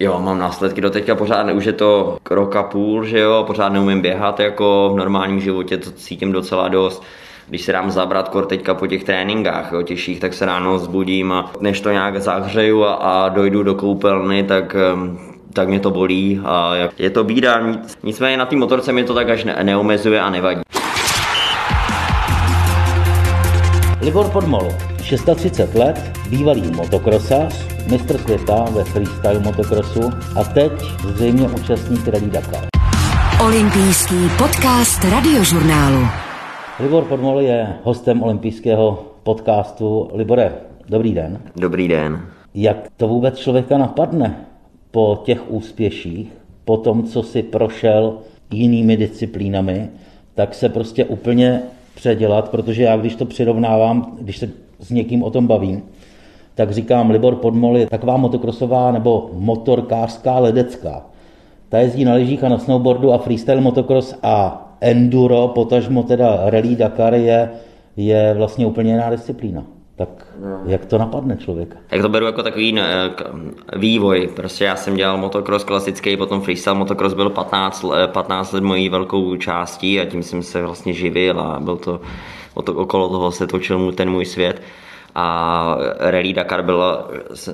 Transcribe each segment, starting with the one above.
Jo, mám následky do teďka pořád, už je to rok a půl, že jo, pořád neumím běhat, jako v normálním životě to cítím docela dost. Když se dám zabrat kor teďka po těch tréninkách, jo, těžších, tak se ráno zbudím a než to nějak zahřeju a, a dojdu do koupelny, tak tak mě to bolí a je to bída. Nicméně na té motorce mě to tak až neomezuje a nevadí. Libor Podmol, 630 let, bývalý motokrosař, mistr světa ve freestyle motokrosu a teď zřejmě účastník Rally Dakar. Olympijský podcast radiožurnálu. Libor Podmol je hostem olympijského podcastu. Libore, dobrý den. Dobrý den. Jak to vůbec člověka napadne po těch úspěších, po tom, co si prošel jinými disciplínami, tak se prostě úplně předělat, protože já když to přirovnávám, když se s někým o tom bavím, tak říkám, Libor Podmol je taková motokrosová nebo motorkářská ledecká. Ta jezdí na lyžích a na snowboardu a freestyle motocross a enduro, potažmo teda rally Dakar je, je vlastně úplně jiná disciplína. Tak no. jak to napadne člověka? Jak to beru jako takový ne, vývoj. Prostě já jsem dělal motocross klasický, potom freestyle motocross byl 15, 15 let mojí velkou částí a tím jsem se vlastně živil a byl to, okolo toho se točil ten můj svět a Rally Dakar byl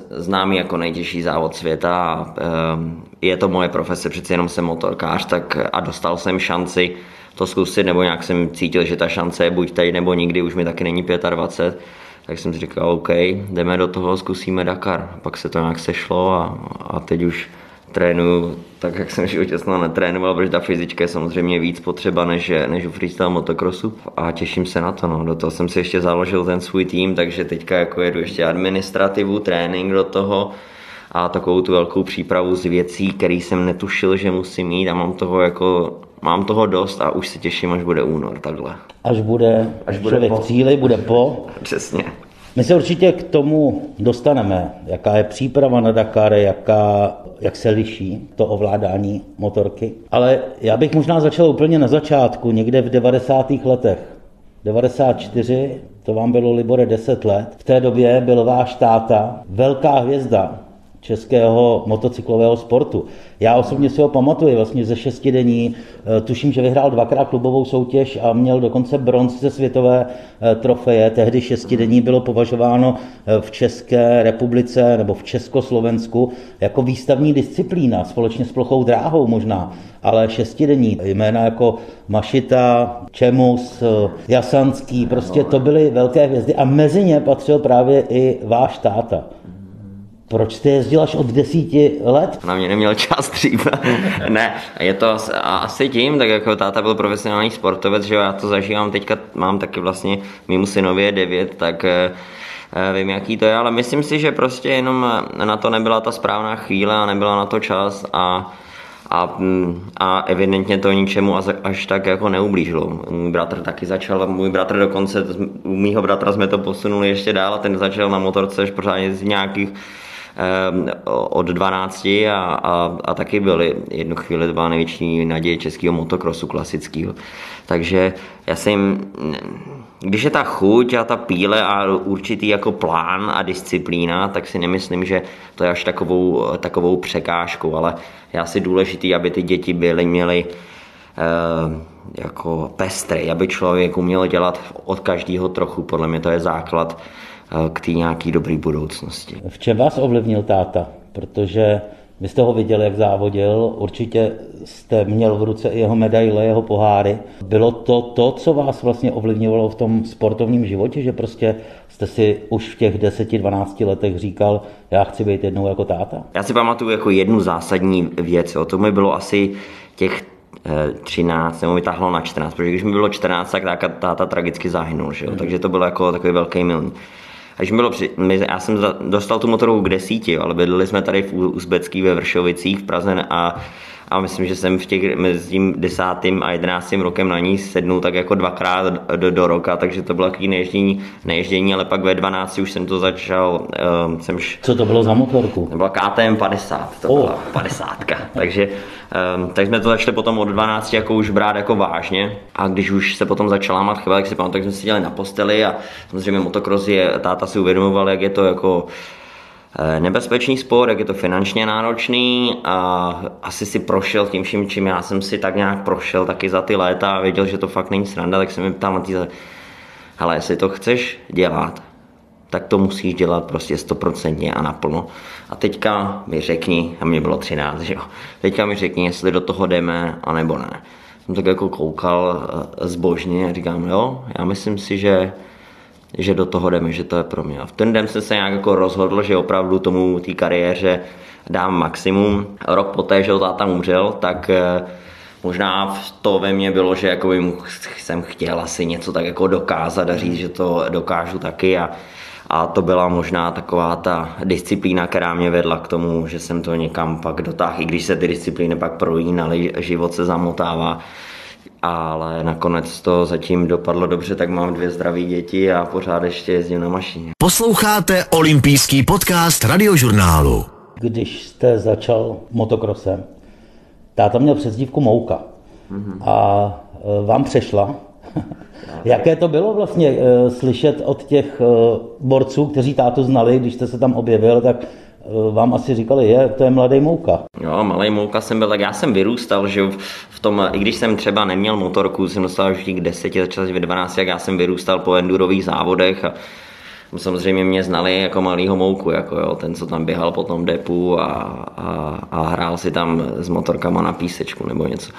známý jako nejtěžší závod světa a ehm, je to moje profese, přece jenom jsem motorkář, tak a dostal jsem šanci to zkusit, nebo nějak jsem cítil, že ta šance je buď tady nebo nikdy, už mi taky není 25, tak jsem si říkal, OK, jdeme do toho, zkusíme Dakar. Pak se to nějak sešlo a, a teď už trénuju tak, jak jsem v životě snad netrénoval, protože ta fyzička je samozřejmě víc potřeba než, než u freestyle motocrossu a těším se na to. No. Do toho jsem si ještě založil ten svůj tým, takže teďka jako jedu ještě administrativu, trénink do toho a takovou tu velkou přípravu z věcí, který jsem netušil, že musím mít a mám toho jako mám toho dost a už se těším, až bude únor, takhle. Až bude, až bude po. v cíli, bude po. Přesně. My se určitě k tomu dostaneme, jaká je příprava na Dakar, jaká, jak se liší to ovládání motorky. Ale já bych možná začal úplně na začátku, někde v 90. letech. 94, to vám bylo Libore 10 let. V té době byl váš táta velká hvězda českého motocyklového sportu. Já osobně si ho pamatuju vlastně ze šestidení, eh, tuším, že vyhrál dvakrát klubovou soutěž a měl dokonce bronz ze světové eh, trofeje. Tehdy šestidení bylo považováno eh, v České republice nebo v Československu jako výstavní disciplína, společně s plochou dráhou možná, ale šestidení jména jako Mašita, Čemus, Jasanský, prostě to byly velké hvězdy a mezi ně patřil právě i váš táta. Proč jste jezdil až od desíti let? Na mě neměl čas dřív. ne, je to asi tím, tak jako táta byl profesionální sportovec, že já to zažívám teďka, mám taky vlastně mimo synově devět, tak eh, eh, vím, jaký to je, ale myslím si, že prostě jenom na to nebyla ta správná chvíle a nebyla na to čas a a, mm, a evidentně to ničemu až tak jako neublížilo. Můj bratr taky začal, můj bratr dokonce, u mýho bratra jsme to posunuli ještě dál a ten začal na motorce až pořádně z nějakých od 12 a, a, a taky byly jednu chvíli dva největší naděje českého motokrosu klasického. Takže já jsem, když je ta chuť a ta píle a určitý jako plán a disciplína, tak si nemyslím, že to je až takovou, takovou překážkou, ale je asi důležitý, aby ty děti byly, měly eh, jako pestry, aby člověk uměl dělat od každého trochu, podle mě to je základ k té nějaký dobré budoucnosti. V čem vás ovlivnil táta? Protože vy jste ho viděl, jak závodil, určitě jste měl v ruce i jeho medaile, jeho poháry. Bylo to to, co vás vlastně ovlivňovalo v tom sportovním životě, že prostě jste si už v těch 10-12 letech říkal, já chci být jednou jako táta? Já si pamatuju jako jednu zásadní věc, o to mi bylo asi těch 13, eh, nebo mi tahlo na 14, protože když mi bylo 14, tak táta, táta tragicky zahynul, že jo? Mm. takže to bylo jako takový velký milník. Až bylo při, my, já jsem dostal tu motorovou k desíti, ale bydleli jsme tady v Uzbecký ve Vršovicích v Praze a a myslím, že jsem v těch mezi tím desátým a jedenáctým rokem na ní sednul tak jako dvakrát do, do roka, takže to bylo takový neježdění, neježdění, ale pak ve 12 už jsem to začal. Um, jsem š... Co to bylo za motorku? To byla KTM 50, to oh. byla 50. takže um, tak jsme to začali potom od 12 jako už brát jako vážně a když už se potom začala mát chvíle, jak si pamatuju, tak jsme seděli na posteli a samozřejmě motocross je, táta si uvědomoval, jak je to jako nebezpečný sport, jak je to finančně náročný a asi si prošel tím vším, čím já jsem si tak nějak prošel taky za ty léta a věděl, že to fakt není sranda, tak jsem mi ptal na ty, hele, jestli to chceš dělat, tak to musíš dělat prostě stoprocentně a naplno. A teďka mi řekni, a mě bylo 13, že jo, teďka mi řekni, jestli do toho jdeme, anebo ne. Jsem tak jako koukal eh, zbožně a říkám, jo, já myslím si, že že do toho jdeme, že to je pro mě. A v ten den jsem se nějak jako rozhodl, že opravdu tomu té kariéře dám maximum. Rok poté, že táta umřel, tak eh, možná to ve mně bylo, že jako jsem chtěl asi něco tak jako dokázat a říct, že to dokážu taky a, a to byla možná taková ta disciplína, která mě vedla k tomu, že jsem to někam pak dotáhl, i když se ty disciplíny pak prolínaly, život se zamotává ale nakonec to zatím dopadlo dobře, tak mám dvě zdravé děti a pořád ještě jezdím na mašině. Posloucháte olympijský podcast radiožurnálu. Když jste začal motokrosem, táta měl přezdívku Mouka mm-hmm. a e, vám přešla. Jaké to bylo vlastně e, slyšet od těch e, borců, kteří tátu znali, když jste se tam objevil, tak vám asi říkali, je, to je mladý Mouka. Jo, malý Mouka jsem byl, tak já jsem vyrůstal, že v tom, i když jsem třeba neměl motorku, jsem dostal už k deseti, začal ve 12, jak já jsem vyrůstal po endurových závodech a samozřejmě mě znali jako malýho mouku, jako jo, ten, co tam běhal po tom depu a, a, a hrál si tam s motorkama na písečku nebo něco.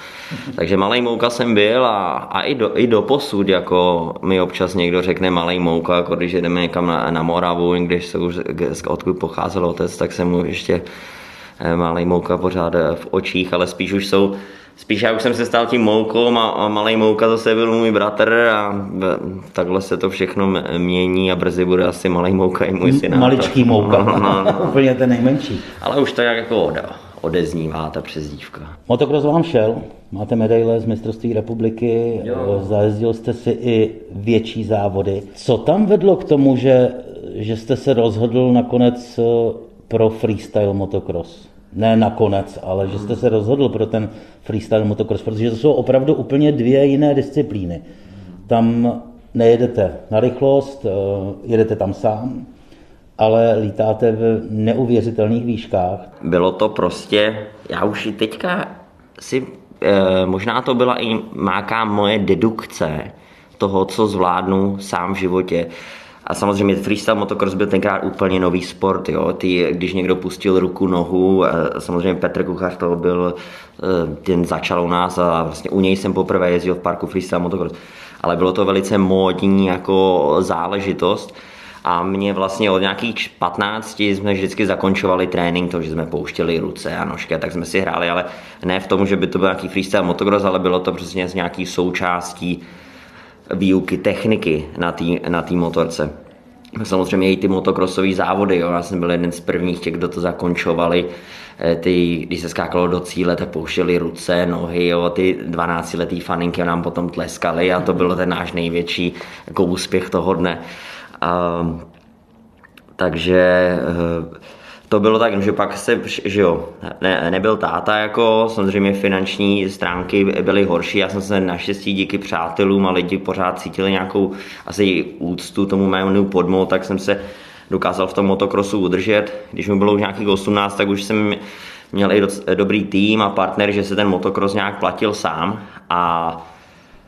Takže malý mouka jsem byl a, a i, do, i do posud, jako mi občas někdo řekne malý mouka, jako když jdeme někam na, na Moravu, když se už, odkud pocházel otec, tak jsem mu ještě eh, malý mouka pořád v očích, ale spíš už jsou Spíš já už jsem se stal tím moukou a, a malý mouka zase byl můj bratr a takhle se to všechno mění a brzy bude asi malý mouka i můj syn. Maličký mouka, no, no, no. úplně ten nejmenší. Ale už to jak jako ode, odeznívá ta přezdívka. Motocross vám šel, máte medaile z mistrovství republiky, jo. zajezdil jste si i větší závody. Co tam vedlo k tomu, že, že jste se rozhodl nakonec eh, pro freestyle motocross? Ne nakonec, ale že jste se rozhodl pro ten freestyle motocross, protože to jsou opravdu úplně dvě jiné disciplíny. Tam nejedete na rychlost, eh, jedete tam sám, ale lítáte v neuvěřitelných výškách. Bylo to prostě, já už i teďka si, eh, možná to byla i máká moje dedukce toho, co zvládnu sám v životě. A samozřejmě freestyle motocross byl tenkrát úplně nový sport. Jo. Ty, když někdo pustil ruku, nohu, samozřejmě Petr Kuchař to byl, eh, ten začal u nás a vlastně u něj jsem poprvé jezdil v parku freestyle motocross. Ale bylo to velice módní jako záležitost. A mě vlastně od nějakých 15 jsme vždycky zakončovali trénink, to, že jsme pouštěli ruce a nožky, tak jsme si hráli, ale ne v tom, že by to byl nějaký freestyle motocross, ale bylo to přesně z nějaký součástí výuky techniky na té na tý motorce. Samozřejmě i ty motokrosové závody, jo. já jsem byl jeden z prvních těch, kdo to zakončovali. Eh, ty, když se skákalo do cíle, tak pouštěli ruce, nohy, jo. ty 12-letý faninky nám potom tleskali a to byl ten náš největší jako úspěch toho dne. A, takže eh, to bylo tak, že pak se, že jo, ne, nebyl táta, jako samozřejmě finanční stránky byly horší, já jsem se naštěstí díky přátelům a lidi pořád cítili nějakou asi úctu tomu mému podmou, tak jsem se dokázal v tom motokrosu udržet. Když mi bylo už nějakých 18, tak už jsem měl i doc, dobrý tým a partner, že se ten motokros nějak platil sám a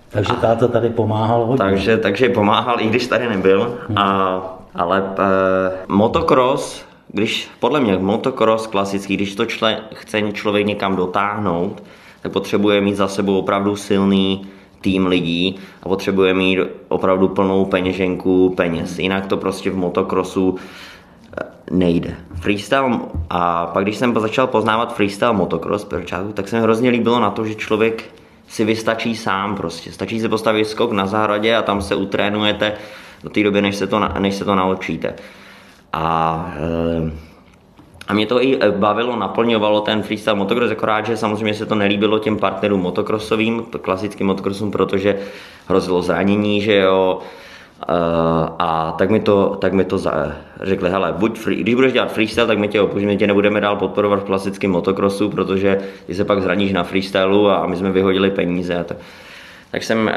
takže táta tady pomáhal hodně. Takže, takže pomáhal, i když tady nebyl. A, ale e, motocross když podle mě motocross klasický, když to čle, chce člověk někam dotáhnout, tak potřebuje mít za sebou opravdu silný tým lidí a potřebuje mít opravdu plnou peněženku peněz. Jinak to prostě v motocrossu eh, nejde. Freestyle a pak když jsem začal poznávat freestyle motocross tak se mi hrozně líbilo na to, že člověk si vystačí sám prostě. Stačí se postavit skok na zahradě a tam se utrénujete do té doby, než se to, než se to naučíte. A, eh, a mě to i bavilo, naplňovalo ten freestyle motocross, akorát, že samozřejmě se to nelíbilo těm partnerům motocrossovým, klasickým motocrossům, protože hrozilo zranění, že jo, Uh, a tak mi to, tak mi to za, řekli, hele, buď free, když budeš dělat freestyle, tak my tě opustíme, tě nebudeme dál podporovat v klasickém motocrossu, protože ty se pak zraníš na freestylu a my jsme vyhodili peníze. Tak, tak jsem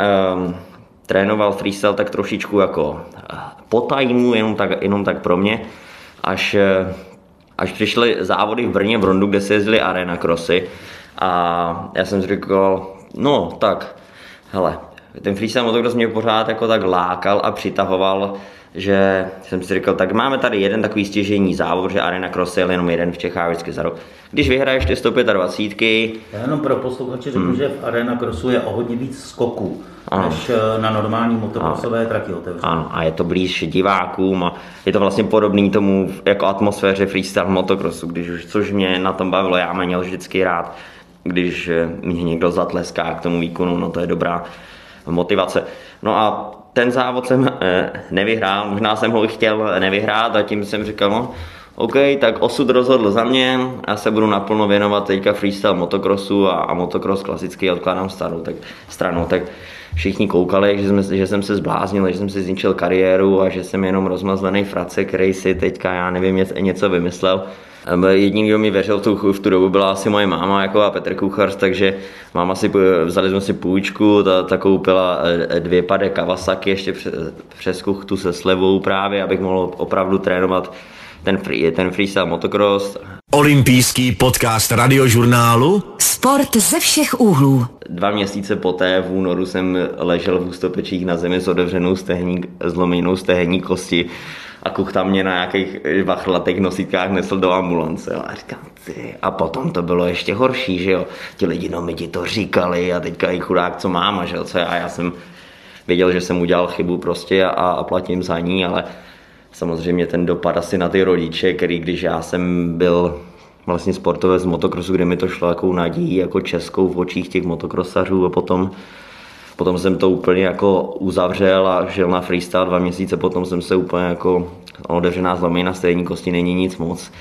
trénoval freestyle tak trošičku jako eh, po tajmu, jenom tak, jenom tak pro mě, až eh, až přišly závody v Brně v Rondu, kde se jezdili arena crossy. A já jsem říkal, no tak, hele, ten freestyle motocross mě pořád jako tak lákal a přitahoval, že jsem si říkal, tak máme tady jeden takový stěžení závod, že Arena Cross je jenom jeden v Čechách vždycky za rok. Když vyhraješ ty 125, já jenom pro posluchače řeknu, hmm. že v Arena Crossu je o hodně víc skoků, ano. než eh, na normální motocrossové trati otevřené. Ano, a je to blíž divákům a je to vlastně podobný tomu jako atmosféře freestyle motocrossu, když už, což mě na tom bavilo, já mě měl vždycky rád, když eh, mě někdo zatleská k tomu výkonu, no to je dobrá motivace. No a ten závod jsem eh, nevyhrál, možná jsem ho chtěl nevyhrát a tím jsem říkal, no, OK, tak osud rozhodl za mě, já se budu naplno věnovat teďka freestyle motocrossu a, a motocross klasický odkládám starou, tak, stranu, tak všichni koukali, že, jsme, že jsem se zbláznil, že jsem si zničil kariéru a že jsem jenom rozmazlený frace, který si teďka, já nevím, něco vymyslel. Jedním, kdo mi věřil v tu, v tu dobu, byla asi moje máma jako a Petr Kuchař, takže máma si, vzali jsme si půjčku, ta, ta koupila e, dvě pade Kawasaki ještě přes, přes kuchtu se slevou právě, abych mohl opravdu trénovat ten, free, ten freestyle motocross. Olympijský podcast radiožurnálu Sport ze všech úhlů. Dva měsíce poté v únoru jsem ležel v ústopečích na zemi s otevřenou stehní, zlomenou stehní kosti a kuch tam mě na nějakých vachlatých nosítkách nesl do ambulance. Jo. A říkám, ty. A potom to bylo ještě horší, že jo. Ti lidi, no mi ti to říkali a teďka i chudák, co mám a že jo, co já, já jsem věděl, že jsem udělal chybu prostě a, a platím za ní, ale samozřejmě ten dopad asi na ty rodiče, který když já jsem byl vlastně sportovec z motokrosu, kde mi to šlo jako nadějí jako českou v očích těch motokrosařů a potom Potom jsem to úplně jako uzavřel a žil na freestyle dva měsíce, potom jsem se úplně jako otevřená zlomenina stejní kosti není nic moc.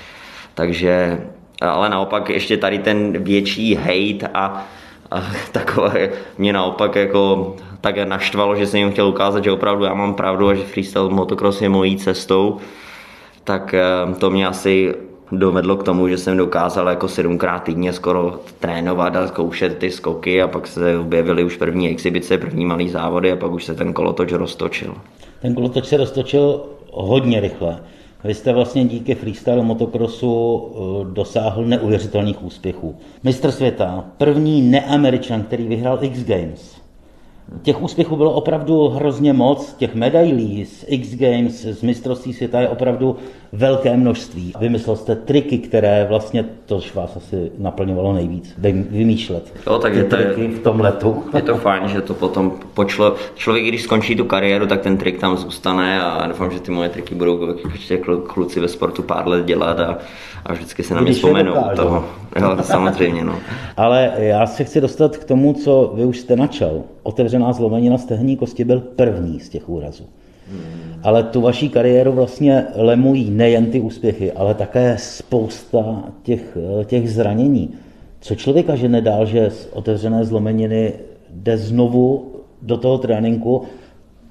Takže, ale naopak ještě tady ten větší hate a, a takové mě naopak jako tak naštvalo, že jsem jim chtěl ukázat, že opravdu já mám pravdu a že freestyle motocross je mojí cestou, tak eh, to mě asi dovedlo k tomu, že jsem dokázal jako sedmkrát týdně skoro trénovat a zkoušet ty skoky a pak se objevily už první exibice, první malý závody a pak už se ten kolotoč roztočil. Ten kolotoč se roztočil hodně rychle. Vy jste vlastně díky freestyle motocrossu eh, dosáhl neuvěřitelných úspěchů. Mistr světa, první neameričan, který vyhrál X Games, Těch úspěchů bylo opravdu hrozně moc, těch medailí z X Games, z mistrovství světa je opravdu velké množství. Vymyslel jste triky, které vlastně, to vás asi naplňovalo nejvíc, vymýšlet. Jo, tak je to, triky v tom letu. Je to fajn, že to potom počlo, člověk, když skončí tu kariéru, tak ten trik tam zůstane a doufám, že ty moje triky budou ještě kluci ve sportu pár let dělat a, a vždycky se na mě vzpomenou. Toho. Jo, samozřejmě, no. Ale já se chci dostat k tomu, co vy už jste načal. Otevřená zlomenina stehní kosti byl první z těch úrazů. Ale tu vaší kariéru vlastně lemují nejen ty úspěchy, ale také spousta těch, těch zranění. Co člověka žene dál, že z otevřené zlomeniny jde znovu do toho tréninku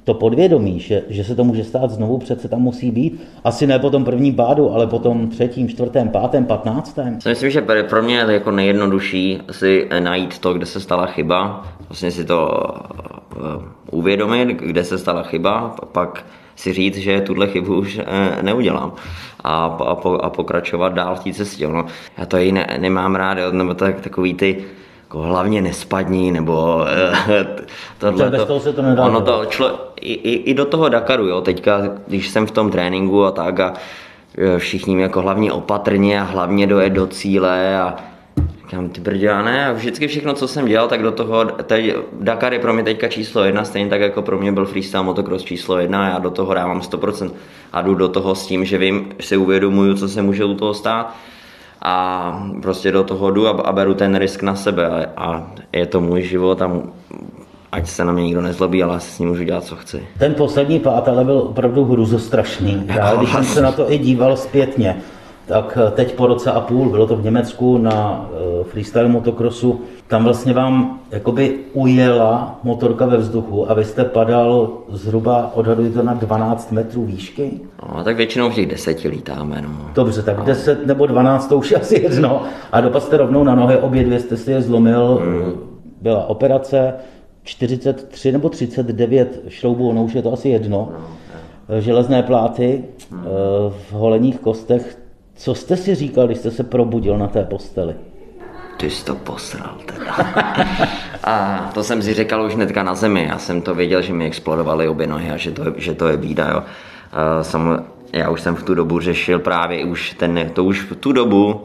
to podvědomí, že, že se to může stát znovu, přece tam musí být. Asi ne po tom prvním pádu, ale po tom třetím, čtvrtém, pátém, patnáctém. Myslím, že pro mě je jako nejjednodušší si najít to, kde se stala chyba, vlastně si to uh, uvědomit, kde se stala chyba, pak si říct, že tuhle chybu už uh, neudělám a, a, a pokračovat dál v té cestě. No, já to i ne, nemám rád, nebo tak, takový ty jako hlavně nespadní, nebo tohle. Bez toho se to nedá. Ono to člo, i, i, i, do toho Dakaru, jo, teďka, když jsem v tom tréninku a tak a e, všichni jako hlavně opatrně a hlavně dojet do cíle a říkám, ty brdě, ne, a vždycky všechno, co jsem dělal, tak do toho, teď, Dakar je pro mě teďka číslo jedna, stejně tak jako pro mě byl freestyle motocross číslo jedna, a já do toho dávám 100% a jdu do toho s tím, že vím, si uvědomuju, co se může u toho stát a prostě do toho jdu a, a beru ten risk na sebe a, a je to můj život a ať se na mě nikdo nezlobí, ale já si s ním můžu dělat, co chci. Ten poslední pát ale byl opravdu hruzostrašný. Já, když jsem se na to i díval zpětně, tak eh, teď po roce a půl, bylo to v Německu na eh, freestyle motocrossu, tam vlastně vám jakoby ujela motorka ve vzduchu a vy jste padal zhruba, odhaduji to na 12 metrů výšky? No, tak většinou v těch deseti lítáme. No. Dobře, tak no. 10 nebo 12 to už je asi jedno. A dopad jste rovnou na nohy, obě dvě jste si je zlomil, mm. byla operace, 43 nebo 39 šroubů, no už je to asi jedno. No, železné pláty mm. v holeních kostech, Co jste si říkal, když jste se probudil na té posteli? Ty jsi to posral teda. a to jsem si říkal už hnedka na zemi. Já jsem to věděl, že mi explodovaly obě nohy a že to, že to je bída. Jo. A sam, já už jsem v tu dobu řešil právě už ten, to už v tu dobu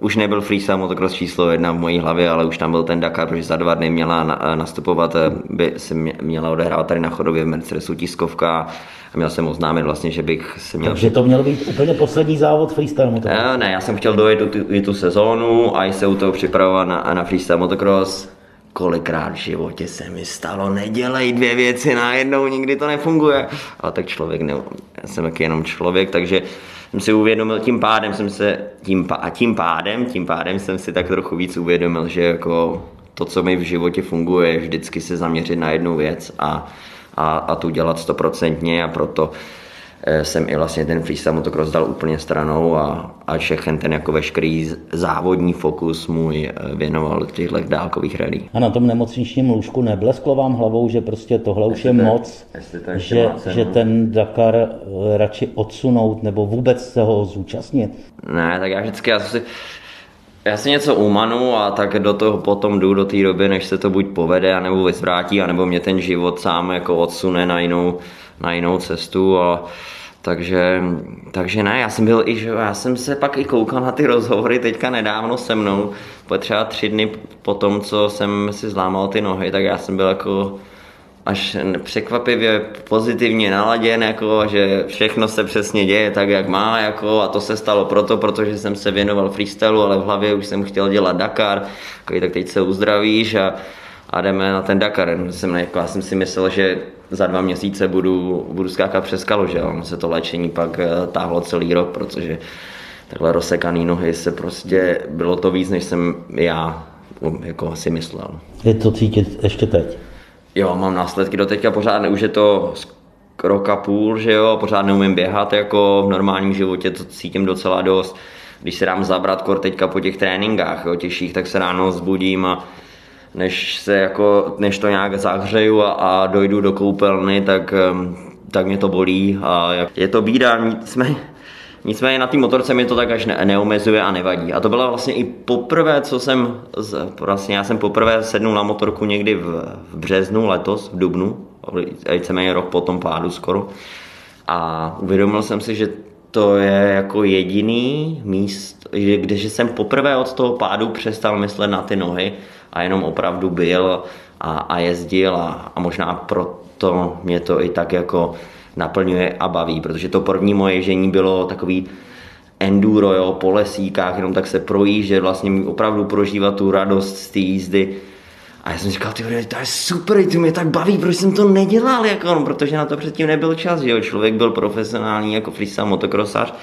už nebyl freestyle motocross číslo jedna v mojí hlavě, ale už tam byl ten Dakar, protože za dva dny měla nastupovat, by se měla odehrávat tady na chodově v Mercedesu tiskovka a měl jsem oznámit vlastně, že bych se měl... Takže to měl být úplně poslední závod freestyle motocross? Ne, ne, já jsem chtěl dojet tu, tu, tu sezónu a se u toho připravovat na, na freestyle motocross. Kolikrát v životě se mi stalo, nedělej dvě věci najednou, nikdy to nefunguje. Ale tak člověk, ne, já jsem taky jenom člověk, takže jsem si uvědomil, tím pádem jsem se, tím, a tím pádem, tím pádem jsem si tak trochu víc uvědomil, že jako to, co mi v životě funguje, je vždycky se zaměřit na jednu věc a, a, a tu dělat stoprocentně a proto Eh, jsem i vlastně ten freestyle motocross dal úplně stranou a, a všechny ten jako veškerý závodní fokus můj eh, věnoval těchto dálkových rally. A na tom nemocničním lůžku neblesklo vám hlavou, že prostě tohle už je to, moc, že, že ten Dakar eh, radši odsunout nebo vůbec se ho zúčastnit? Ne, tak já vždycky, já si, já si něco umanu a tak do toho potom jdu do té doby, než se to buď povede, anebo vyzvrátí, anebo mě ten život sám jako odsune na jinou, na jinou cestu a takže, takže ne, já jsem byl i, že já jsem se pak i koukal na ty rozhovory teďka nedávno se mnou, po třeba tři dny po tom, co jsem si zlámal ty nohy, tak já jsem byl jako až překvapivě pozitivně naladěn, jako, že všechno se přesně děje tak, jak má, jako, a to se stalo proto, protože jsem se věnoval freestylu, ale v hlavě už jsem chtěl dělat Dakar, tak teď se uzdravíš a, a jdeme na ten Dakar. Jsem, jako, já jsem si myslel, že za dva měsíce budu, budu skákat přes kalu, že ono se to léčení pak eh, táhlo celý rok, protože takhle rozsekaný nohy se prostě, bylo to víc, než jsem já jako si myslel. Je to cítit ještě teď? Jo, mám následky do teďka pořád, už je to roka půl, že jo, pořád neumím běhat, jako v normálním životě to cítím docela dost. Když se dám zabrat kor teďka po těch tréninkách, jo, těžších, tak se ráno zbudím a než, se jako, než to nějak zahřeju a, a dojdu do koupelny, tak, tak mě to bolí a je to bída, nicméně, nicméně na té motorce mi to tak až ne, neomezuje a nevadí. A to byla vlastně i poprvé, co jsem, vlastně já jsem poprvé sednul na motorku někdy v, v březnu letos, v dubnu, víceméně rok po tom pádu skoro. A uvědomil jsem si, že to je jako jediný místo, kde jsem poprvé od toho pádu přestal myslet na ty nohy a jenom opravdu byl a, a jezdil a, a možná proto mě to i tak jako naplňuje a baví, protože to první moje ježení bylo takový enduro, jo, po lesíkách, jenom tak se projíždět, vlastně opravdu prožívat tu radost z té jízdy. A já jsem říkal, ty to je super, to mě tak baví, proč jsem to nedělal, jako, no, protože na to předtím nebyl čas, že jo, člověk byl profesionální jako freestyle motokrosař,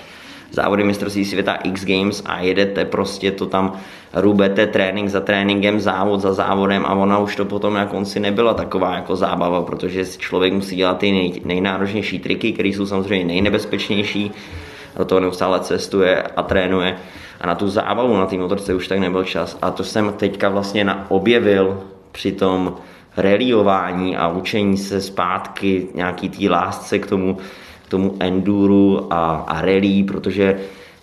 závody mistrovství světa X Games a jedete prostě to tam, rubete trénink za tréninkem, závod za závodem a ona už to potom na konci nebyla taková jako zábava, protože člověk musí dělat ty nej, nejnáročnější triky, které jsou samozřejmě nejnebezpečnější, do toho neustále cestuje a trénuje. A na tu zábavu na té motorce už tak nebyl čas. A to jsem teďka vlastně na, objevil při tom reliování a učení se zpátky nějaký té lásce k tomu tomu enduru a, a rally, protože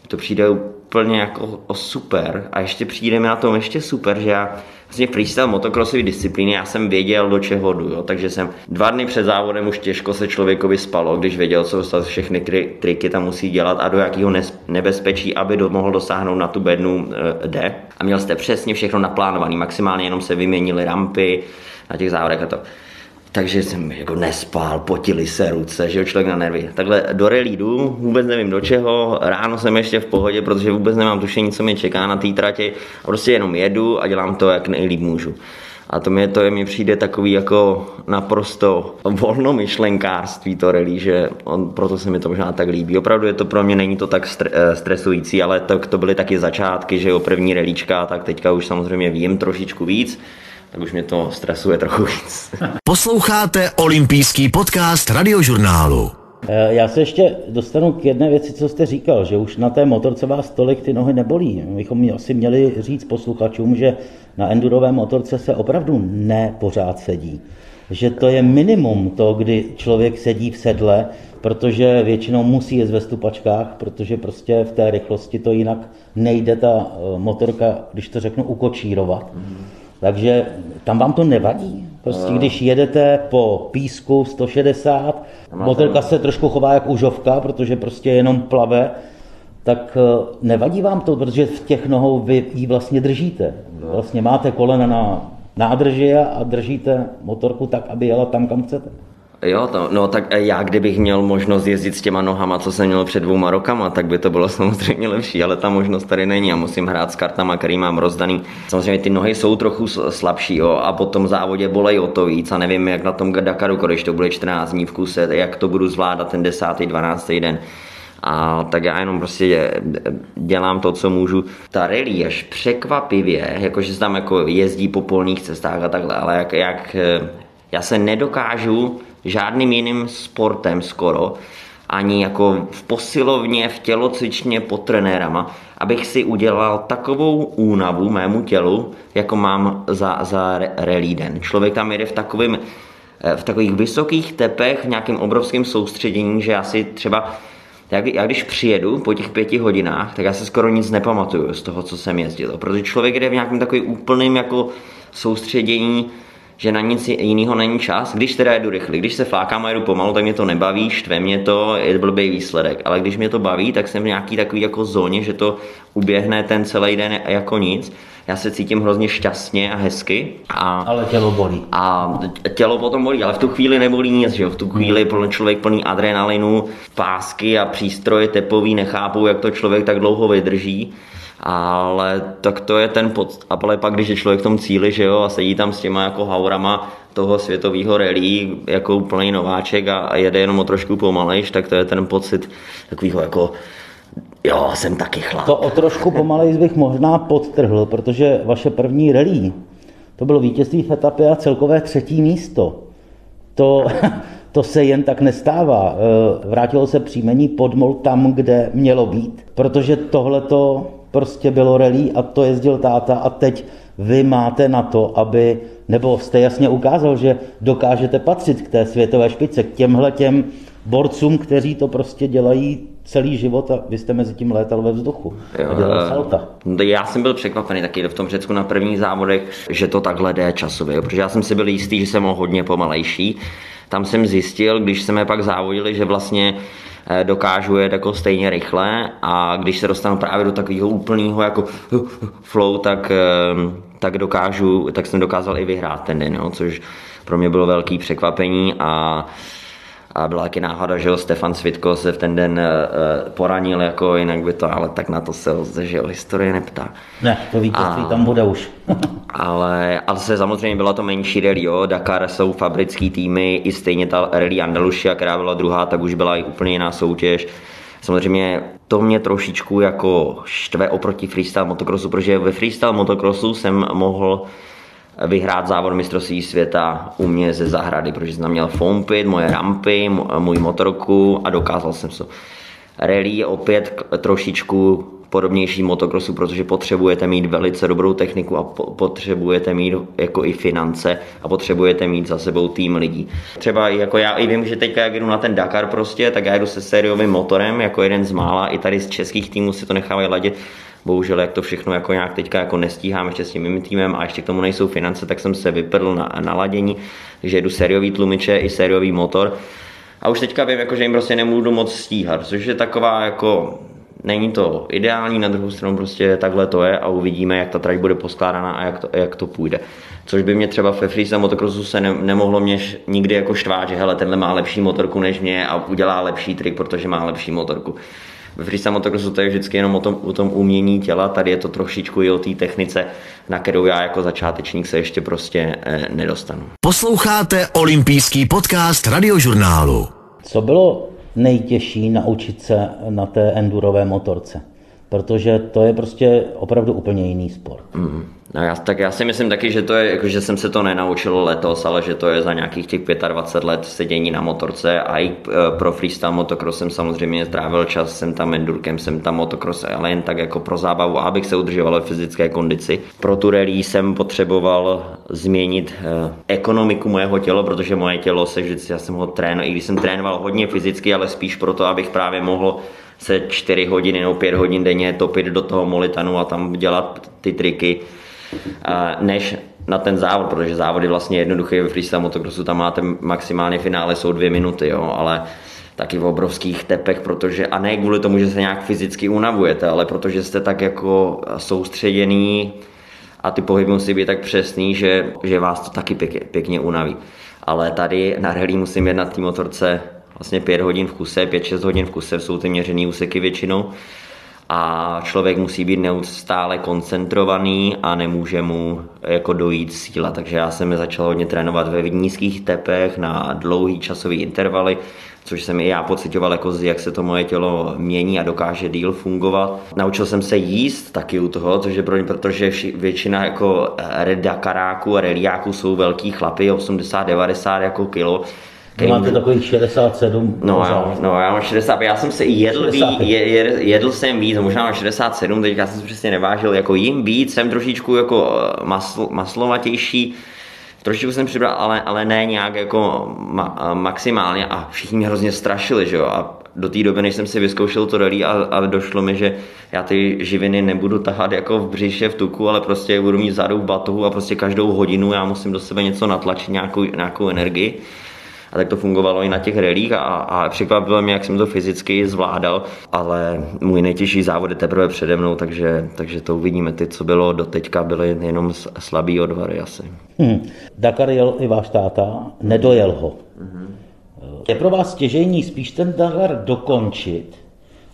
to přijde úplně jako o super a ještě přijdeme na tom ještě super, že já vlastně freestyle motocrossové disciplíny, já jsem věděl, do čeho jdu, jo? takže jsem dva dny před závodem už těžko se člověkovi spalo, když věděl, co všechny tri, triky tam musí dělat a do jakého nebezpečí, aby do, mohl dosáhnout na tu bednu e. A měl jste přesně všechno naplánované, maximálně jenom se vyměnily rampy na těch závodech a to takže jsem jako nespal, potili se ruce, že jo, člověk na nervy. Takhle do rally jdu, vůbec nevím do čeho, ráno jsem ještě v pohodě, protože vůbec nemám tušení, co mě čeká na té trati prostě jenom jedu a dělám to, jak nejlíp můžu. A to mi, to je, mi přijde takový jako naprosto volnomyšlenkárství to rally, že on, proto se mi to možná tak líbí. Opravdu je to pro mě, není to tak eh, stresující, ale to, to byly taky začátky, že jo, první relíčka, tak teďka už samozřejmě vím trošičku víc tak už mě to stresuje trochu víc. Posloucháte olympijský podcast radiožurnálu. Eh, já se ještě dostanu k jedné věci, co jste říkal, že už na té motorce vás tolik ty nohy nebolí. Bychom asi měli říct posluchačům, že na endurové motorce se opravdu ne pořád sedí. že to je minimum to, kdy člověk sedí v sedle, protože většinou musí jít ve stupačkách, protože prostě v té rychlosti to jinak nejde ta eh, motorka, když to řeknu, ukočírovat. Takže tam vám to nevadí? Prostě když jedete po písku 160, motorka se trošku chová jak užovka, protože prostě jenom plave, tak eh, nevadí vám to, protože v těch nohou vy ji vlastně držíte. Vlastně máte kolena na nádrži a držíte motorku tak, aby jela tam, kam chcete. Jo, to, no tak já kdybych měl možnost jezdit s těma nohama, co jsem měl před dvouma rokama, tak by to bylo samozřejmě lepší, ale ta možnost tady není. Já musím hrát s kartama, který mám rozdaný. Samozřejmě ty nohy jsou trochu slabší jo, a po tom závodě bolej o to víc a nevím, jak na tom Dakaru, když to bude 14 dní v kuse, jak to budu zvládat ten 10. 12. den. A tak já jenom prostě dělám to, co můžu. Ta rally až překvapivě, jakože se tam jako jezdí po polních cestách a takhle, ale jak, jak já se nedokážu žádným jiným sportem skoro, ani jako v posilovně, v tělocvičně pod trenérama, abych si udělal takovou únavu mému tělu, jako mám za, za rally den. Člověk tam jede v takovým eh, v takových vysokých tepech, v nějakém obrovském soustředění, že já si třeba já, já když přijedu po těch pěti hodinách, tak já se skoro nic nepamatuju z toho, co jsem jezdil. Protože člověk jde v nějakém takovým úplným jako soustředění, že na nic jiného není čas. Když teda jedu rychle, když se flákám a jedu pomalu, tak mě to nebaví, štve mě to, je blbý výsledek. Ale když mě to baví, tak jsem v nějaký takový jako zóně, že to uběhne ten celý den jako nic. Já se cítím hrozně šťastně a hezky. A, ale tělo bolí. A tělo potom bolí, ale v tu chvíli nebolí nic, že jo? V tu chvíli plný člověk plný adrenalinu, pásky a přístroje tepový nechápou, jak to člověk tak dlouho vydrží ale tak to je ten pod... A pak, když je člověk v tom cíli, že jo, a sedí tam s těma jako haurama toho světového rally jako úplný nováček a, a jede jenom o trošku pomalejš, tak to je ten pocit takového jako jo, jsem taky chlap. To o trošku pomalejš bych možná podtrhl, protože vaše první rally, to bylo vítězství v etapě a celkové třetí místo. To, to se jen tak nestává. E, vrátilo se příjmení podmol tam, kde mělo být, protože tohle to prostě bylo relí a to jezdil táta a teď vy máte na to, aby, nebo jste jasně ukázal, že dokážete patřit k té světové špice, k těmhle těm borcům, kteří to prostě dělají celý život a vy jste mezi tím létal ve vzduchu jo, a dělal salta. No, já jsem byl překvapený taky v tom Řecku na prvních závodech, že to takhle jde časově, protože já jsem si byl jistý, že jsem ho hodně pomalejší. Tam jsem zjistil, když jsme pak závodili, že vlastně Eh, dokážu jet jako stejně rychle a když se dostanu právě do takového úplného jako flow, tak, eh, tak dokážu, tak jsem dokázal i vyhrát ten den, jo, což pro mě bylo velký překvapení a a byla taky náhoda, že jo, Stefan Svitko se v ten den uh, poranil, jako jinak by to, ale tak na to se lze, že jo, historie neptá. Ne, to vítězství tam bude už. ale, ale se samozřejmě byla to menší rally, jo, Dakar jsou fabrický týmy, i stejně ta rally Andalusia, která byla druhá, tak už byla i úplně jiná soutěž. Samozřejmě to mě trošičku jako štve oproti freestyle motocrossu, protože ve freestyle motocrossu jsem mohl vyhrát závod mistrovství světa u mě ze zahrady, protože jsem měl foam pit, moje rampy, můj motorku a dokázal jsem to. Rally je opět trošičku podobnější motocrossu, protože potřebujete mít velice dobrou techniku a potřebujete mít jako i finance a potřebujete mít za sebou tým lidí. Třeba jako já i vím, že teďka jak jdu na ten Dakar prostě, tak já jdu se sériovým motorem jako jeden z mála, i tady z českých týmů si to nechávají ladit bohužel jak to všechno jako nějak teďka jako nestíhám ještě s tím mým týmem a ještě k tomu nejsou finance, tak jsem se vyprdl na, na ladění, takže jedu sériový tlumiče i sériový motor. A už teďka vím, jako, že jim prostě nemůžu moc stíhat, což je taková jako není to ideální, na druhou stranu prostě takhle to je a uvidíme, jak ta trať bude poskládána a jak to, jak to půjde. Což by mě třeba ve freestyle motocrossu se ne, nemohlo mě nikdy jako štvát, že hele, tenhle má lepší motorku než mě a udělá lepší trik, protože má lepší motorku. Ve freestyle motocrossu to je vždycky jenom o tom, o tom umění těla, tady je to trošičku i o té technice, na kterou já jako začátečník se ještě prostě eh, nedostanu. Posloucháte olympijský podcast radiožurnálu. Co bylo nejtěžší naučit se na té endurové motorce? Protože to je prostě opravdu úplně jiný sport. Mm. No já, tak já si myslím taky, že to je, jako, že jsem se to nenaučil letos, ale že to je za nějakých těch 25 let sedění na motorce a i e, pro freestyle motocross jsem samozřejmě strávil čas, jsem tam endurkem, jsem tam motocross, ale jen tak jako pro zábavu, abych se udržoval v fyzické kondici. Pro tu rally jsem potřeboval změnit eh, ekonomiku mého těla, protože moje tělo se vždycky, já jsem ho trénoval, i když jsem trénoval hodně fyzicky, ale spíš proto, abych právě mohl se 4 hodiny nebo 5 hodin denně topit do toho molitanu a tam dělat ty triky, než na ten závod, protože závod je vlastně jednoduchý ve freestyle motocrossu, tam máte maximálně finále jsou dvě minuty, jo, ale taky v obrovských tepech, protože, a ne kvůli tomu, že se nějak fyzicky unavujete, ale protože jste tak jako soustředěný a ty pohyby musí být tak přesný, že, že vás to taky pěkně, pěkně unaví. Ale tady na rally musím jet na té motorce vlastně 5 hodin v kuse, 5-6 hodin v kuse, jsou ty měřený úseky většinou a člověk musí být neustále koncentrovaný a nemůže mu jako dojít síla. Takže já jsem začal hodně trénovat ve nízkých tepech na dlouhý časový intervaly, což jsem i já pocitoval, jako jak se to moje tělo mění a dokáže díl fungovat. Naučil jsem se jíst taky u toho, což je pro mě, protože většina jako redakaráků a reliáků jsou velký chlapy, 80-90 jako kilo, který... Máte takových 67. No, já, no, já mám 60, já jsem se jedl, ví, jedl, jedl jsem víc, možná mám 67, teďka jsem se přesně nevážil, jako jim víc, jsem trošičku jako eh, masl, maslovatější, trošičku jsem přibral, ale, ale ne nějak jako ma, maximálně a všichni mě hrozně strašili, že jo, a do té doby, než jsem si vyzkoušel to rally a, a došlo mi, že já ty živiny nebudu tahat jako v břiše, v tuku, ale prostě budu mít vzadu v batohu a prostě každou hodinu já musím do sebe něco natlačit, nějakou, nějakou energii. A tak to fungovalo i na těch relích a, a překvapilo mě, jak jsem to fyzicky zvládal, ale můj nejtěžší závod je teprve přede mnou, takže, takže to uvidíme. Ty, co bylo doteďka, byly jenom slabý odvary asi. Hmm. Dakar jel i váš táta, nedojel ho. Hmm. Je pro vás stěžejní spíš ten Dakar dokončit,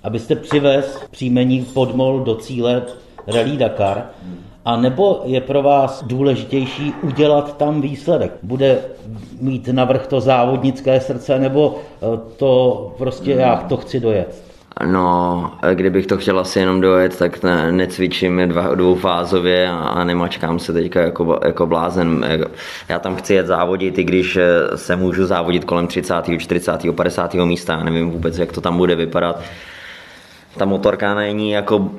abyste přivez příjmení podmol do cíle Rally Dakar, hmm a nebo je pro vás důležitější udělat tam výsledek? Bude mít navrh to závodnické srdce, nebo eh, to prostě já to chci dojet? No, kdybych to chtěl asi jenom dojet, tak ne, necvičím dva, dvoufázově a, a nemačkám se teďka jako, jako blázen. Já tam chci jet závodit, i když eh, se můžu závodit kolem 30., 40., 50. místa, já nevím vůbec, jak to tam bude vypadat ta motorka není jako,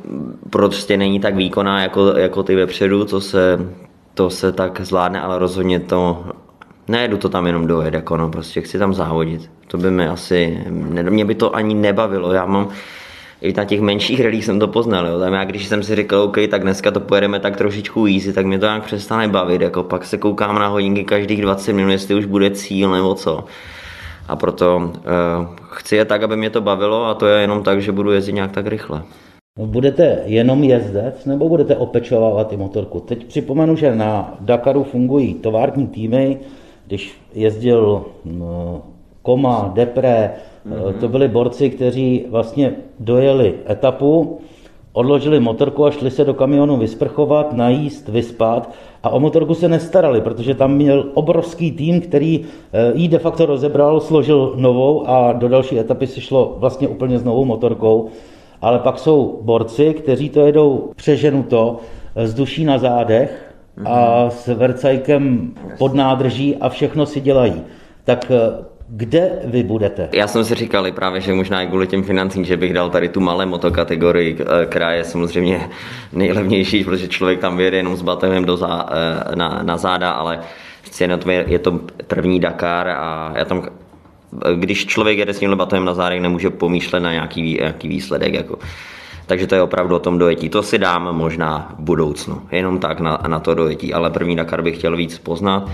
prostě není tak výkonná jako, jako ty vepředu, to se, to se tak zvládne, ale rozhodně to, nejedu to tam jenom dojet, jako no, prostě chci tam závodit. To by mi asi, mě by to ani nebavilo, já mám, i na těch menších ralích jsem to poznal, jo. Tam já, když jsem si říkal, OK, tak dneska to pojedeme tak trošičku easy, tak mě to nějak přestane bavit, jako pak se koukám na hodinky každých 20 minut, jestli už bude cíl nebo co a proto uh, chci je tak, aby mě to bavilo a to je jenom tak, že budu jezdit nějak tak rychle. Budete jenom jezdec nebo budete opečovávat i motorku? Teď připomenu, že na Dakaru fungují tovární týmy, když jezdil no, Koma, Depre, mm-hmm. to byli borci, kteří vlastně dojeli etapu, odložili motorku a šli se do kamionu vysprchovat, najíst, vyspat a o motorku se nestarali, protože tam měl obrovský tým, který eh, ji de facto rozebral, složil novou a do další etapy se šlo vlastně úplně s novou motorkou. Ale pak jsou borci, kteří to jedou přeženuto, s duší na zádech a mhm. s vercajkem pod nádrží a všechno si dělají. Tak eh, kde vy budete? Já jsem si říkal právě, že možná i kvůli těm financím, že bych dal tady tu malé motokategorii, eh, která je samozřejmě nejlevnější, protože člověk tam vyjede jenom s batehem do zá, eh, na, na záda, ale je to první Dakar a já tam když člověk jede s tímhle batohem na zádech, nemůže pomýšlet na nějaký, nějaký výsledek. Jako. Takže to je opravdu o tom dojetí. To si dám možná v budoucnu, jenom tak na, na to dojetí, ale první Dakar bych chtěl víc poznat.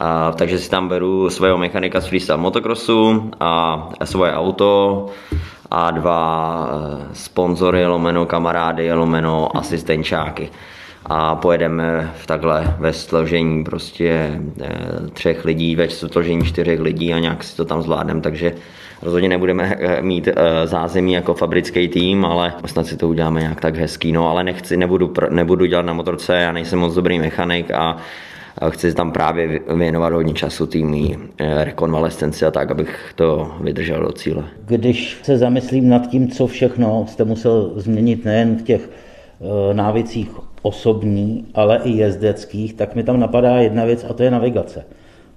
A, takže si tam beru svého mechanika z freestyle motocrossu a svoje auto a dva eh, sponzory, lomeno kamarády, lomeno asistenčáky. A pojedeme v takhle ve složení prostě eh, třech lidí, ve složení čtyřech lidí a nějak si to tam zvládneme, takže rozhodně nebudeme eh, mít zázemí jako fabrický tým, ale snad si to uděláme nějak tak hezký, no ale nechci, nebudu, nebudu dělat na motorce, já nejsem moc dobrý mechanik a chci tam právě věnovat hodně času týmí eh, rekonvalescenci a tak, abych to vydržel do cíle. Když se zamyslím nad tím, co všechno jste musel změnit nejen v těch eh, návicích osobní, ale i jezdeckých, tak mi tam napadá jedna věc a to je navigace.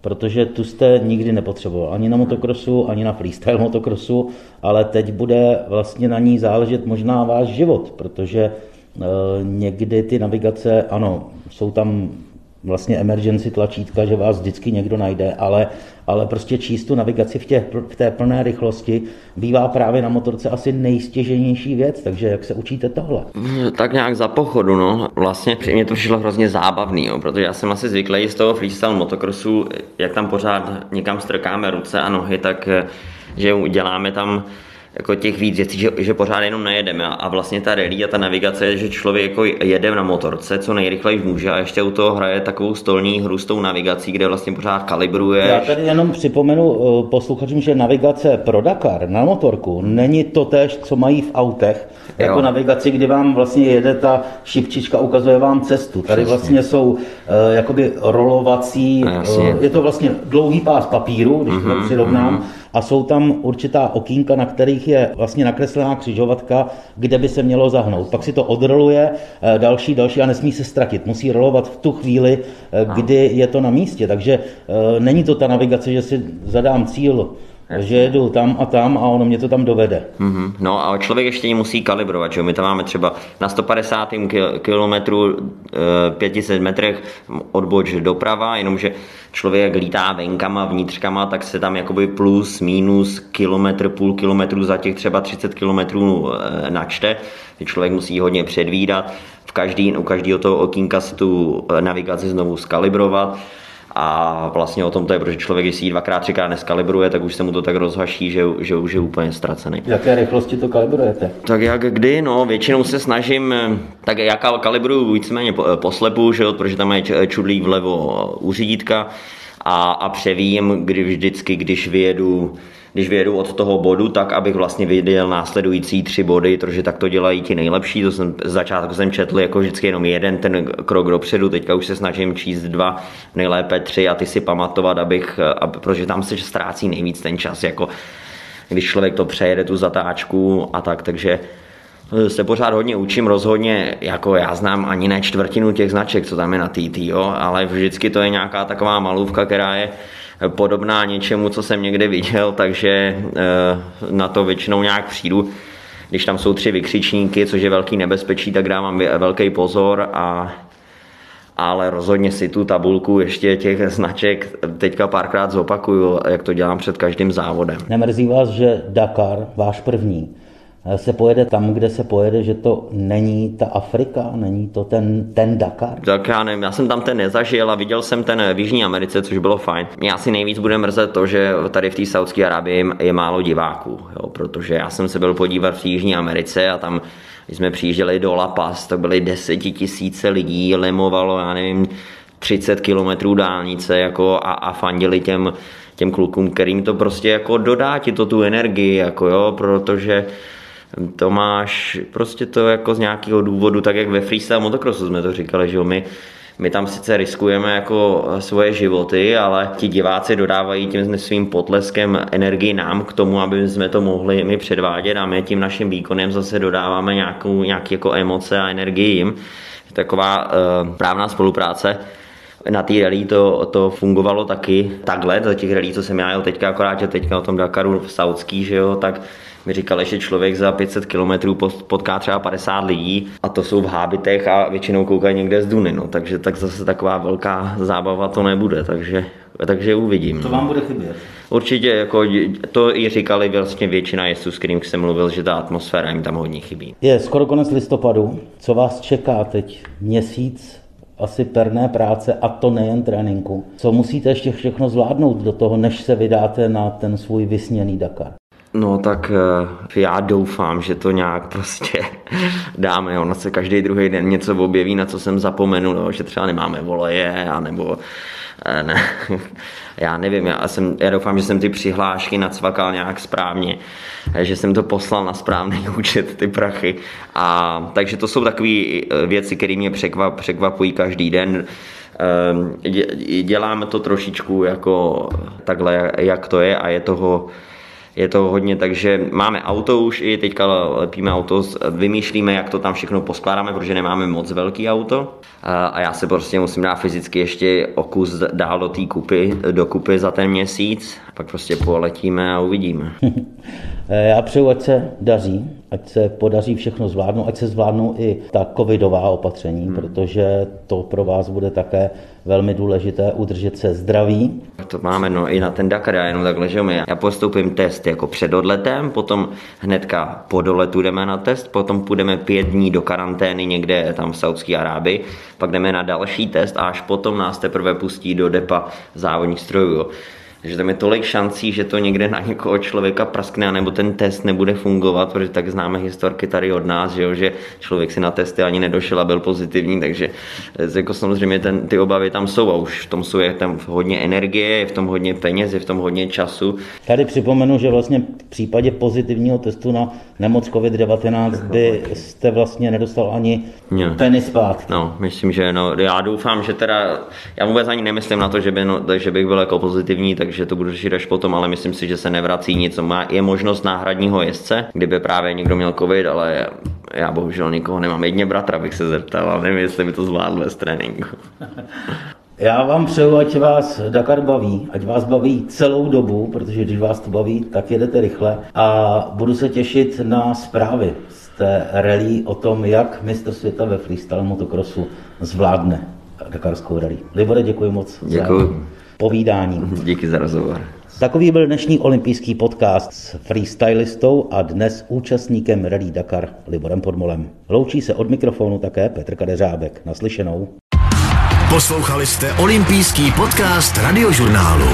Protože tu jste nikdy nepotřeboval ani na motokrosu, ani na freestyle motokrosu, ale teď bude vlastně na ní záležet možná váš život, protože eh, někdy ty navigace, ano, jsou tam vlastně emergency tlačítka, že vás vždycky někdo najde, ale, ale prostě číst tu navigaci v, tě, v té plné rychlosti bývá právě na motorce asi nejstěženější věc, takže jak se učíte tohle? Tak nějak za pochodu, no. Vlastně mě to přišlo hrozně zábavný, jo, protože já jsem asi zvyklý z toho freestyle motocrossu, jak tam pořád někam strkáme ruce a nohy, tak eh, že děláme tam jako těch víc věcí, že, že pořád jenom nejedeme a vlastně ta rally a ta navigace je, že člověk jako jede na motorce, co nejrychleji může a ještě u toho hraje takovou stolní hru s tou navigací, kde vlastně pořád kalibruje. Já tady jenom připomenu eh, posluchačům, že navigace pro Dakar na motorku není to tež, co mají v autech, jako jo. navigaci, kdy vám vlastně jede ta šipčička, ukazuje vám cestu. Tady vlastně jsou uh, jakoby rolovací, uh, je to vlastně dlouhý pás papíru, když mm-hmm, to přirovnám, mm-hmm a jsou tam určitá okýnka, na kterých je vlastně nakreslená křižovatka, kde by se mělo zahnout. Pak si to odroluje eh, další, další a nesmí se ztratit. Musí rolovat v tu chvíli, eh, kdy je to na místě. Takže eh, není to ta navigace, že si zadám cíl že jedu tam a tam a ono mě to tam dovede. Mm-hmm. No a člověk ještě musí kalibrovat, že my tam máme třeba na 150 kilometru 500 metrech odboč doprava, jenomže člověk lítá venkama, vnitřkama, tak se tam jakoby plus, minus kilometr, půl kilometru za těch třeba 30 kilometrů eh, načte. Člověk musí hodně předvídat, v každý, u každého toho okýnka si tu eh, navigaci znovu skalibrovat a vlastně o tom to je, protože člověk, když si ji dvakrát, třikrát neskalibruje, tak už se mu to tak rozhaší, že, že už je úplně ztracený. Jaké rychlosti to kalibrujete? Tak jak kdy, no, většinou se snažím, tak já kalibruju víceméně poslepu, že jo, protože tam je čudlík vlevo u řídítka a, a převím, kdy vždycky, když vyjedu když vyjedu od toho bodu, tak abych vlastně viděl následující tři body, protože tak to dělají ti nejlepší. To jsem z začátku jsem četl jako vždycky jenom jeden ten krok dopředu, teďka už se snažím číst dva, nejlépe tři a ty si pamatovat, abych, aby, protože tam se ztrácí nejvíc ten čas, jako když člověk to přejede tu zatáčku a tak, takže se pořád hodně učím, rozhodně, jako já znám ani ne čtvrtinu těch značek, co tam je na TT, jo, ale vždycky to je nějaká taková malůvka, která je podobná něčemu, co jsem někde viděl, takže eh, na to většinou nějak přijdu. Když tam jsou tři vykřičníky, což je velký nebezpečí, tak dávám velký pozor a ale rozhodně si tu tabulku ještě těch značek teďka párkrát zopakuju, jak to dělám před každým závodem. Nemrzí vás, že Dakar, váš první, se pojede tam, kde se pojede, že to není ta Afrika, není to ten, ten Dakar? Tak já nevím, já jsem tam ten nezažil a viděl jsem ten v Jižní Americe, což bylo fajn. Mě asi nejvíc bude mrzet to, že tady v té Saudské Arábii je málo diváků, jo, protože já jsem se byl podívat v Jižní Americe a tam když jsme přijížděli do La Paz, to byly desetitisíce lidí, lemovalo, já nevím, 30 kilometrů dálnice jako a, a fandili těm, těm klukům, kterým to prostě jako dodá ti to tu energii, jako jo, protože to máš prostě to jako z nějakého důvodu, tak jak ve freestyle motocrossu jsme to říkali, že jo, my my tam sice riskujeme jako svoje životy, ale ti diváci dodávají tím svým potleskem energii nám k tomu, aby jsme to mohli my předvádět a my tím naším výkonem zase dodáváme nějakou, nějaký jako emoce a energii jim. Taková uh, právná spolupráce na té rally to, to fungovalo taky takhle, za těch rally, co jsem já jel teďka, akorát, že teďka o tom Dakaru v Saudský, že jo, tak mi říkali, že člověk za 500 km potká třeba 50 lidí a to jsou v hábitech a většinou koukají někde z Duny, no, takže tak zase taková velká zábava to nebude, takže, takže uvidím. To vám bude chybět. Určitě, jako to i říkali vlastně většina jezdců, s kterým jsem mluvil, že ta atmosféra jim tam hodně chybí. Je skoro konec listopadu. Co vás čeká teď? Měsíc asi perné práce a to nejen tréninku. Co musíte ještě všechno zvládnout do toho, než se vydáte na ten svůj vysněný Dakar? No tak eh, já doufám, že to nějak prostě dáme. Ono se každý druhý den něco objeví, na co jsem zapomenul, jo, že třeba nemáme voleje, anebo eh, ne, já nevím, já, jsem, já doufám, že jsem ty přihlášky nacvakal nějak správně, eh, že jsem to poslal na správný účet, ty prachy. A, takže to jsou takové věci, které mě překvap, překvapují každý den. Ehm, děláme to trošičku jako takhle, jak to je a je toho je to hodně tak, že máme auto už i teďka lepíme auto, vymýšlíme, jak to tam všechno poskládáme, protože nemáme moc velký auto a já se prostě musím dát fyzicky ještě o kus dál do té kupy, do kupy za ten měsíc, pak prostě poletíme a uvidíme. Já přeju, ať se daří, ať se podaří všechno zvládnout, ať se zvládnou i ta covidová opatření, hmm. protože to pro vás bude také velmi důležité udržet se zdraví. To máme no i na ten Dakar, já jenom takhle, že já postoupím test jako před odletem, potom hnedka po doletu jdeme na test, potom půjdeme pět dní do karantény někde tam v Saudské Arábii, pak jdeme na další test a až potom nás teprve pustí do depa závodních strojů. Takže tam je tolik šancí, že to někde na někoho člověka praskne, nebo ten test nebude fungovat, protože tak známe historky tady od nás, že, jo, že člověk si na testy ani nedošel a byl pozitivní, takže eh, jako samozřejmě ten, ty obavy tam jsou a už v tom jsou je tam hodně energie, je v tom hodně peněz, je v tom hodně času. Tady připomenu, že vlastně v případě pozitivního testu na nemoc COVID-19 by jste vlastně nedostal ani ne. penny zpátky. No, myslím, že no, já doufám, že teda, já vůbec ani nemyslím na to, že, by, no, že bych byl jako pozitivní, tak takže to budu řešit až potom, ale myslím si, že se nevrací nic. Má, je možnost náhradního jezdce, kdyby právě někdo měl covid, ale já bohužel nikoho nemám. Jedně bratra bych se zeptal, ale nevím, jestli by to zvládl bez tréninku. Já vám přeju, ať vás Dakar baví, ať vás baví celou dobu, protože když vás to baví, tak jedete rychle a budu se těšit na zprávy z té rally o tom, jak mistr světa ve freestyle motocrossu zvládne Dakarskou rally. Libore, děkuji moc. Děkuji. Za povídání. Díky za rozhovor. Takový byl dnešní olympijský podcast s freestylistou a dnes účastníkem Rally Dakar Liborem Podmolem. Loučí se od mikrofonu také Petr Kadeřábek. Naslyšenou. Poslouchali jste olympijský podcast radiožurnálu.